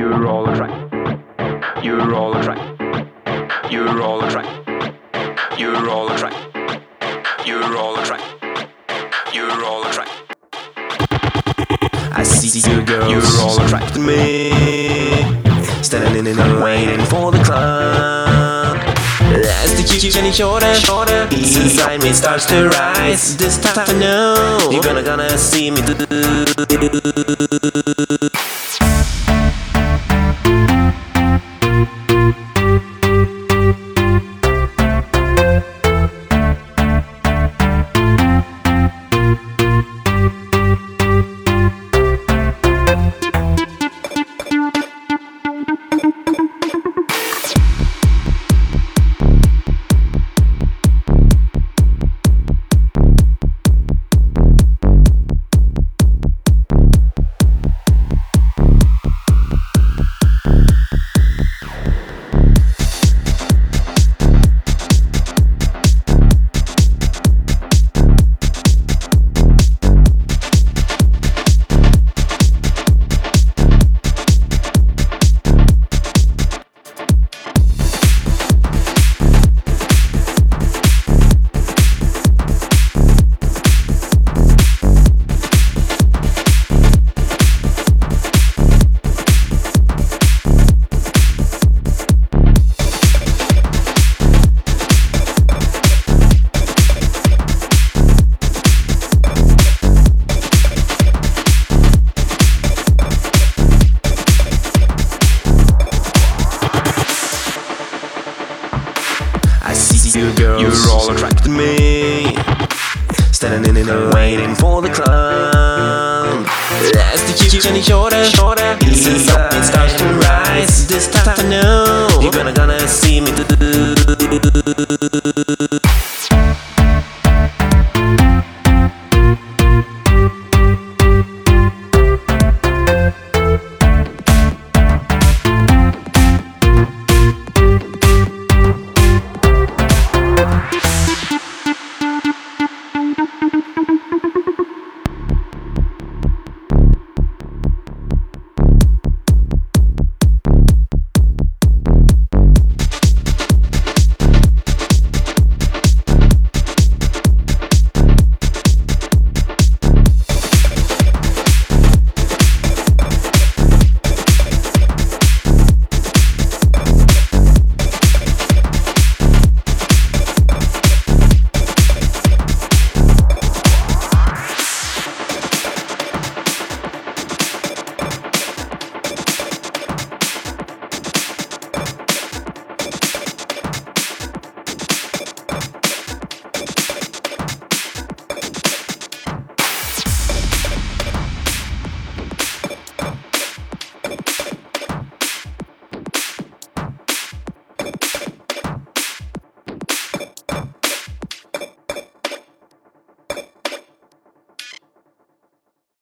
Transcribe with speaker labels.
Speaker 1: You're all attract. You're all attract. You're all attract. You're all attract. You're all attract. You're all attract.
Speaker 2: I see you girls
Speaker 1: You're all
Speaker 2: attracting me Standing in and waiting for the club As the keep getting shorter, shorter Inside me starts to rise This time I know You're gonna gonna see me you girls
Speaker 1: You're all attracting
Speaker 2: me. Standing in and waiting for the club As the keep getting shorter, shorter. Since something starts to rise This time I know You're gonna gonna see me do